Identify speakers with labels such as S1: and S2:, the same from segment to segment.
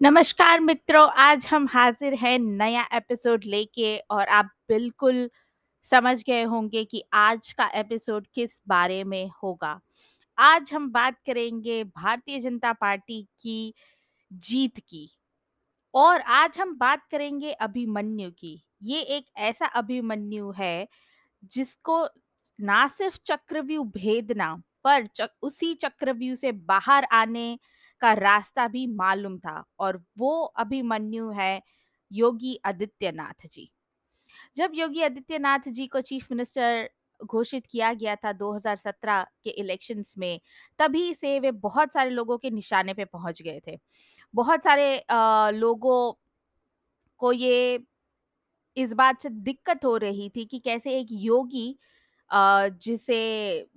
S1: नमस्कार मित्रों, आज हम हाज़िर हैं नया एपिसोड लेके और आप बिल्कुल समझ गए होंगे कि आज का एपिसोड किस बारे में होगा। आज हम बात करेंगे भारतीय जनता पार्टी की जीत की और आज हम बात करेंगे अभिमन्यु की। ये एक ऐसा अभिमन्यु है जिसको ना सिर्फ़ चक्रव्यूह भेदना पर चक, उसी चक्रव्यूह से बाहर आने का रास्ता भी मालूम था और वो अभिमन्यु है योगी आदित्यनाथ जी। जब योगी आदित्यनाथ जी को चीफ मिनिस्टर घोषित किया गया था 2017 के इलेक्शंस में तभी से वे बहुत सारे लोगों के निशाने पे पहुँच गए थे। बहुत सारे आ, लोगों को ये इस बात से दिक्कत हो रही थी कि कैसे एक योगी जिसे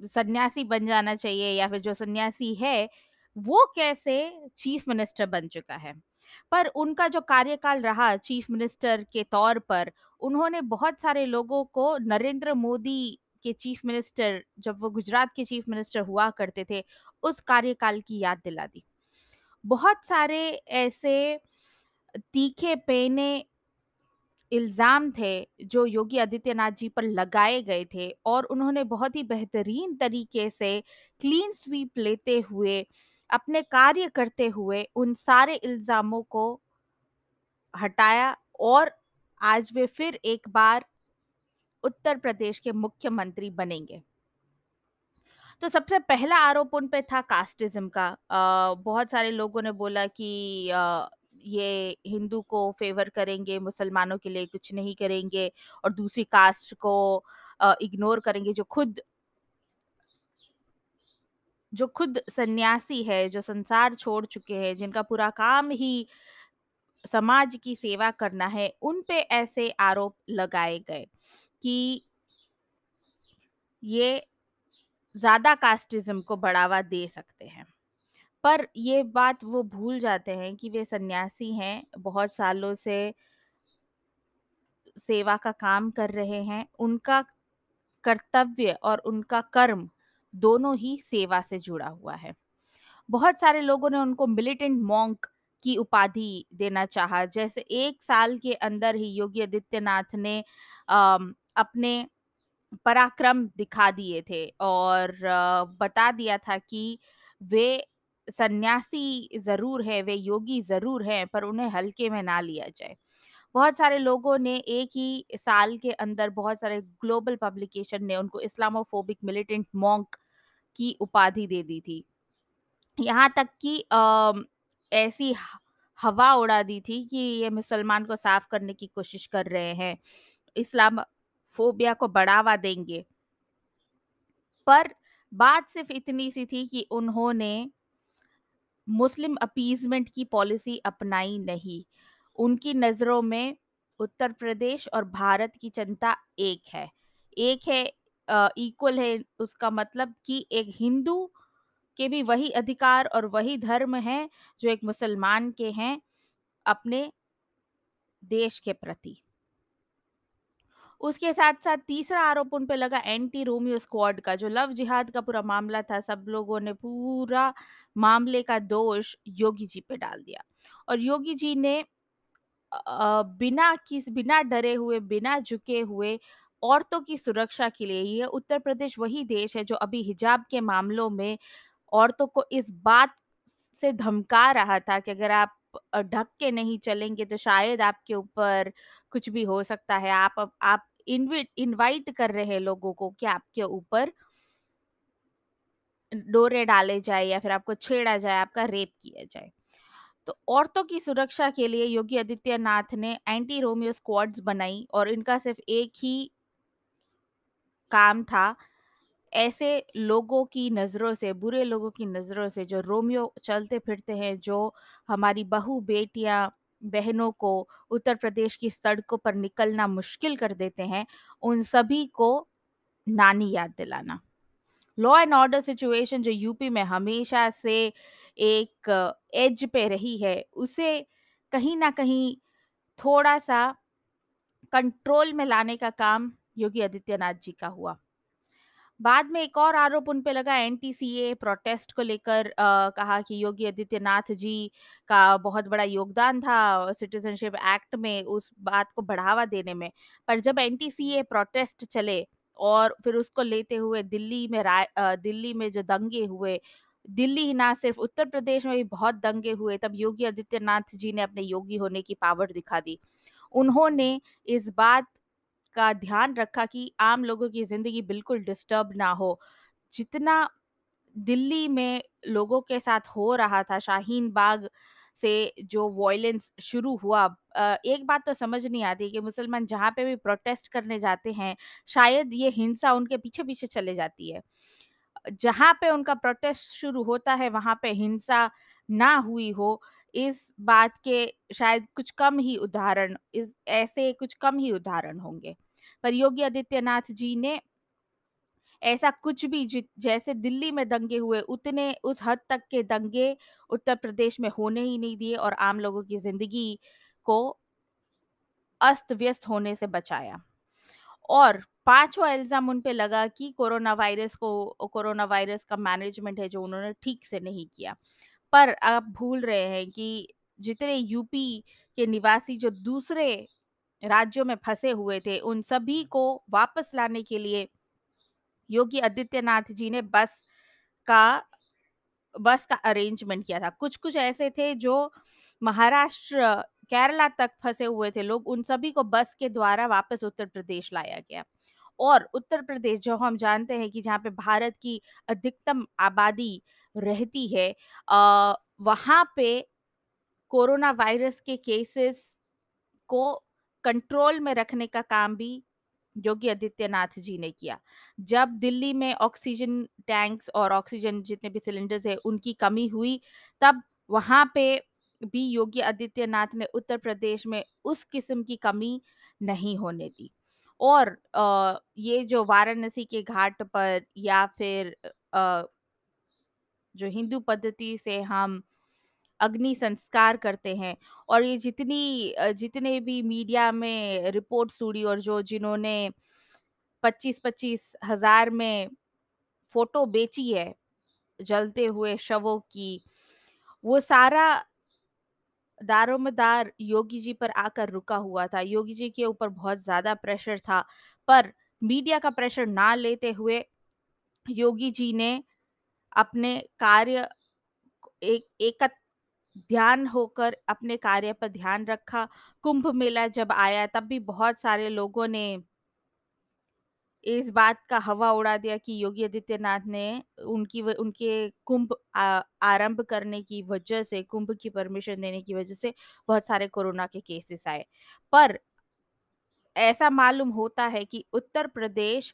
S1: सन्यासी बन जाना चाहिए या फिर जो सन्यासी है, वो कैसे चीफ मिनिस्टर बन चुका है। पर उनका जो कार्यकाल रहा चीफ मिनिस्टर के तौर पर, उन्होंने बहुत सारे लोगों को नरेंद्र मोदी के चीफ मिनिस्टर जब वो गुजरात के चीफ मिनिस्टर हुआ करते थे, उस कार्यकाल की याद दिला दी। बहुत सारे ऐसे तीखे-पैने इल्ज़ाम थे जो योगी आदित्यनाथ जी पर लगाए गए थे और उन्होंने बहुत ही बेहतरीन तरीके से क्लीन स्वीप लेते हुए अपने कार्य करते हुए उन सारे इल्ज़ामों को हटाया और आज वे फिर एक बार उत्तर प्रदेश के मुख्यमंत्री बनेंगे। तो सबसे पहला आरोप उन पे था कास्टिज्म का। अ, बहुत सारे लोगों ने बोला कि अ, ये हिंदू को फेवर करेंगे मुसलमानों के लिए कुछ नहीं करेंगे और दूसरी कास्ट को इग्नोर करेंगे जो खुद जो खुद सन्यासी है जो संसार छोड़ चुके हैं जिनका पूरा काम ही समाज की सेवा करना है उन पे ऐसे आरोप लगाए गए कि ये ज़्यादा कास्टिज़्म को बढ़ावा दे सकते हैं। पर ये बात वो भूल जाते हैं कि वे सन्यासी हैं, बहुत सालों से सेवा का काम कर रहे हैं। उनका कर्तव्य और उनका कर्म दोनों ही सेवा से जुड़ा हुआ है। बहुत सारे लोगों ने उनको मिलिटेंट मॉन्क की उपाधि देना चाहा। जैसे एक साल के अंदर ही योगी आदित्यनाथ ने अपने पराक्रम दिखा दिए थे और बता दिया था कि वे सन्यासी ज़रूर है, वे योगी ज़रूर हैं, पर उन्हें हल्के में ना लिया जाए। बहुत सारे लोगों ने एक ही साल के अंदर बहुत सारे ग्लोबल पब्लिकेशन ने उनको इस्लामोफोबिक मिलिटेंट मॉन्क की उपाधि दे दी थी। यहाँ तक कि ऐसी हवा उड़ा दी थी कि ये मुसलमान को साफ़ करने की कोशिश कर रहे हैं, इस्लाम फोबिया को बढ़ावा देंगे। पर बात सिर्फ़ इतनी सी थी कि उन्होंने मुस्लिम अपीज़मेंट की पॉलिसी अपनाई नहीं। उनकी नज़रों में उत्तर प्रदेश और भारत की जनता एक है। एक है इक्वल है उसका मतलब कि एक हिंदू के भी वही अधिकार और वही धर्म हैं जो एक मुसलमान के हैं अपने देश के प्रति। उसके साथ-साथ तीसरा आरोप उन पे लगा एंटी रोमियो स्क्वाड का, जो लव जिहाद का पूरा मामला था, सब लोगों ने पूरा मामले का दोष योगी जी पे डाल दिया और योगी जी ने बिना किस बिना डरे हुए, बिना झुके हुए औरतों की सुरक्षा के लिए ये उत्तर प्रदेश वही देश है जो अभी हिजाब के मामलों में औरतों को इस बात से धमका रहा था कि अगर आप ढक के नहीं चलेंगे तो शायद आपके ऊपर कुछ भी हो सकता है। आप अब आप इनवाइट कर रहे हैं लोगों को कि आपके ऊपर डोरे डाले जाए या फिर आपको छेड़ा जाए, आपका रेप किया जाए। तो औरतों की सुरक्षा के लिए योगी आदित्यनाथ ने एंटी रोमियो स्क्वाड्स बनाई और इनका सिर्फ़ एक ही काम था ऐसे लोगों की नज़रों से, बुरे लोगों की नज़रों से जो रोमियो चलते-फिरते हैं, जो हमारी बहू, बेटियाँ बहनों को उत्तर प्रदेश की सड़कों पर निकलना मुश्किल कर देते हैं, उन सभी को नानी याद दिलाना। लॉ एंड ऑर्डर सिचुएशन जो यूपी में हमेशा से एक एज पे रही है, उसे कहीं ना कहीं थोड़ा-सा कंट्रोल में लाने का काम योगी आदित्यनाथ जी का हुआ। बाद में एक और आरोप उन पे लगा एनटीसीए प्रोटेस्ट को लेकर कहा कि योगी आदित्यनाथ जी का बहुत बड़ा योगदान था सिटीजनशिप एक्ट में उस बात को बढ़ावा देने में। पर जब एनटीसीए प्रोटेस्ट चले और फिर उसको लेते हुए दिल्ली में राय दिल्ली में जो दंगे हुए, दिल्ली ही ना सिर्फ़ उत्तर प्रदेश में भी बहुत दंगे हुए, तब योगी आदित्यनाथ जी ने अपने योगी होने की पावर दिखा दी। उन्होंने इस बात का ध्यान रखा कि आम लोगों की ज़िंदगी बिल्कुल डिस्टर्ब ना हो। जितना दिल्ली में लोगों के साथ हो रहा था शाहीन बाग से जो वॉयलेंस शुरू हुआ एक बात तो समझ नहीं आती कि मुसलमान जहाँ पे भी प्रोटेस्ट करने जाते हैं, शायद ये हिंसा उनके पीछे-पीछे चले जाती है। जहाँ पे उनका प्रोटेस्ट शुरू होता है, वहाँ पे हिंसा ना हुई हो, इस बात के शायद कुछ कम ही उदाहरण इस ऐसे कुछ कम ही उदाहरण होंगे। पर योगी आदित्यनाथ जी ने ऐसा कुछ भी जैसे दिल्ली में दंगे हुए, उतने उस हद तक के दंगे उत्तर प्रदेश में होने ही नहीं दिए और आम लोगों की ज़िंदगी को अस्त-व्यस्त होने से बचाया। और पाँचवाँ इल्ज़ाम उन पे लगा कि कोरोना वायरस को कोरोना वायरस का मैनेजमेंट है जो उन्होंने ठीक से नहीं किया। पर आप भूल रहे हैं कि जितने यूपी के निवासी जो दूसरे राज्यों में फँसे हुए थे, उन सभी को वापस लाने के लिए योगी आदित्यनाथ जी ने बस का बस का अरेंजमेंट किया था। कुछ-कुछ ऐसे थे जो महाराष्ट्र, केरला तक फंसे हुए थे लोग, उन सभी को बस के द्वारा वापस उत्तर प्रदेश लाया गया। और उत्तर प्रदेश जो हम जानते हैं कि जहाँ पे भारत की अधिकतम आबादी रहती है वहाँ पे कोरोना वायरस के केसेस को कंट्रोल में रखने का काम भी योगी आदित्यनाथ जी ने किया। जब दिल्ली में ऑक्सीजन टैंक्स और ऑक्सीजन जितने भी सिलेंडर्स हैं उनकी कमी हुई, तब वहाँ पे भी योगी आदित्यनाथ ने उत्तर प्रदेश में उस किस्म की कमी नहीं होने दी। और अ, ये जो वाराणसी के घाट पर या फिर अ, जो हिंदू पद्धति से हम अग्नि संस्कार करते हैं और ये जितनी जितने भी मीडिया में रिपोर्ट्स उड़ी और जो जिन्होंने 25-25 हज़ार में फ़ोटो बेची है, जलते हुए शवों की, वो सारा दारोमदार योगी जी पर आकर रुका हुआ था। योगी जी के ऊपर बहुत ज़्यादा प्रेशर था, पर मीडिया का प्रेशर ना लेते हुए योगी जी ने अपने कार्य एक एक ध्यान होकर अपने कार्य पर ध्यान रखा। कुंभ मेला जब आया तब भी बहुत सारे लोगों ने इस बात का हवा उड़ा दिया कि योगी आदित्यनाथ ने उनकी उनके कुंभ आरंभ करने की वजह से, कुंभ की परमिशन देने की वजह से बहुत सारे कोरोना के केसेस आए। पर ऐसा मालूम होता है कि Uttar Pradesh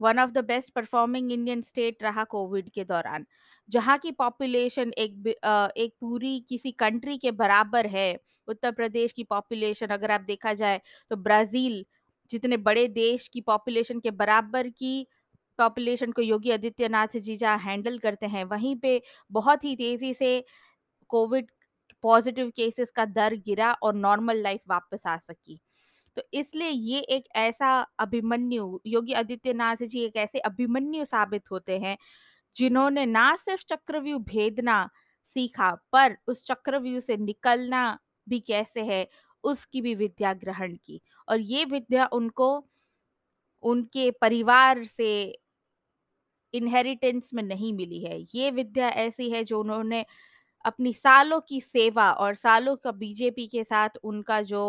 S1: one of the best performing Indian state रहा कोविड के दौरान। जहाँ की पॉपुलेशन एक एक पूरी किसी कंट्री के बराबर है। उत्तर प्रदेश की पॉपुलेशन अगर आप देखा जाए तो ब्राज़ील जितने बड़े देश की पॉपुलेशन के बराबर की पॉपुलेशन को योगी आदित्यनाथ जी जहाँ हैंडल करते हैं, वहीं पे बहुत ही तेज़ी से कोविड पॉजिटिव केसेस का दर गिरा और नॉर्मल लाइफ वापस आ सकी। तो इसलिए ये एक ऐसा अभिमन्यु योगी आदित्यनाथ जी एक ऐसे अभिमन्यु साबित होते हैं, जिन्होंने ना सिर्फ़ चक्रव्यूह भेदना सीखा, पर उस चक्रव्यूह से निकलना भी कैसे है, उसकी भी विद्या ग्रहण की। और ये विद्या उनको, उनके परिवार से इनहेरिटेंस में नहीं मिली है। ये विद्या ऐसी है जो उन्होंने अपनी सालों की सेवा और सालों का बीजेपी के साथ उनका जो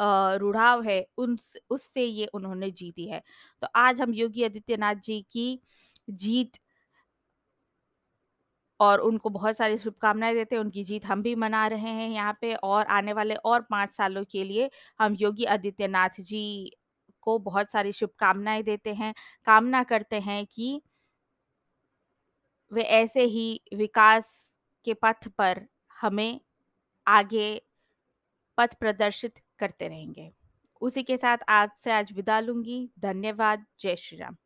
S1: रुझाव है उन उससे ये उन्होंने जीती है। तो आज हम योगी आदित्यनाथ जी की जीत और उनको बहुत सारी शुभकामनाएँ देते हैं, उनकी जीत हम भी मना रहे हैं यहाँ पे और आने वाले और 5 सालों के लिए हम योगी आदित्यनाथ जी को बहुत सारी शुभकामनाएँ देते हैं, कामना करते हैं कि वे ऐसे ही विकास के पथ पर हमें आगे पथ प्रदर्शित करते रहेंगे। उसी के साथ आपसे आज विदा लूँगी। धन्यवाद। जय श्री राम।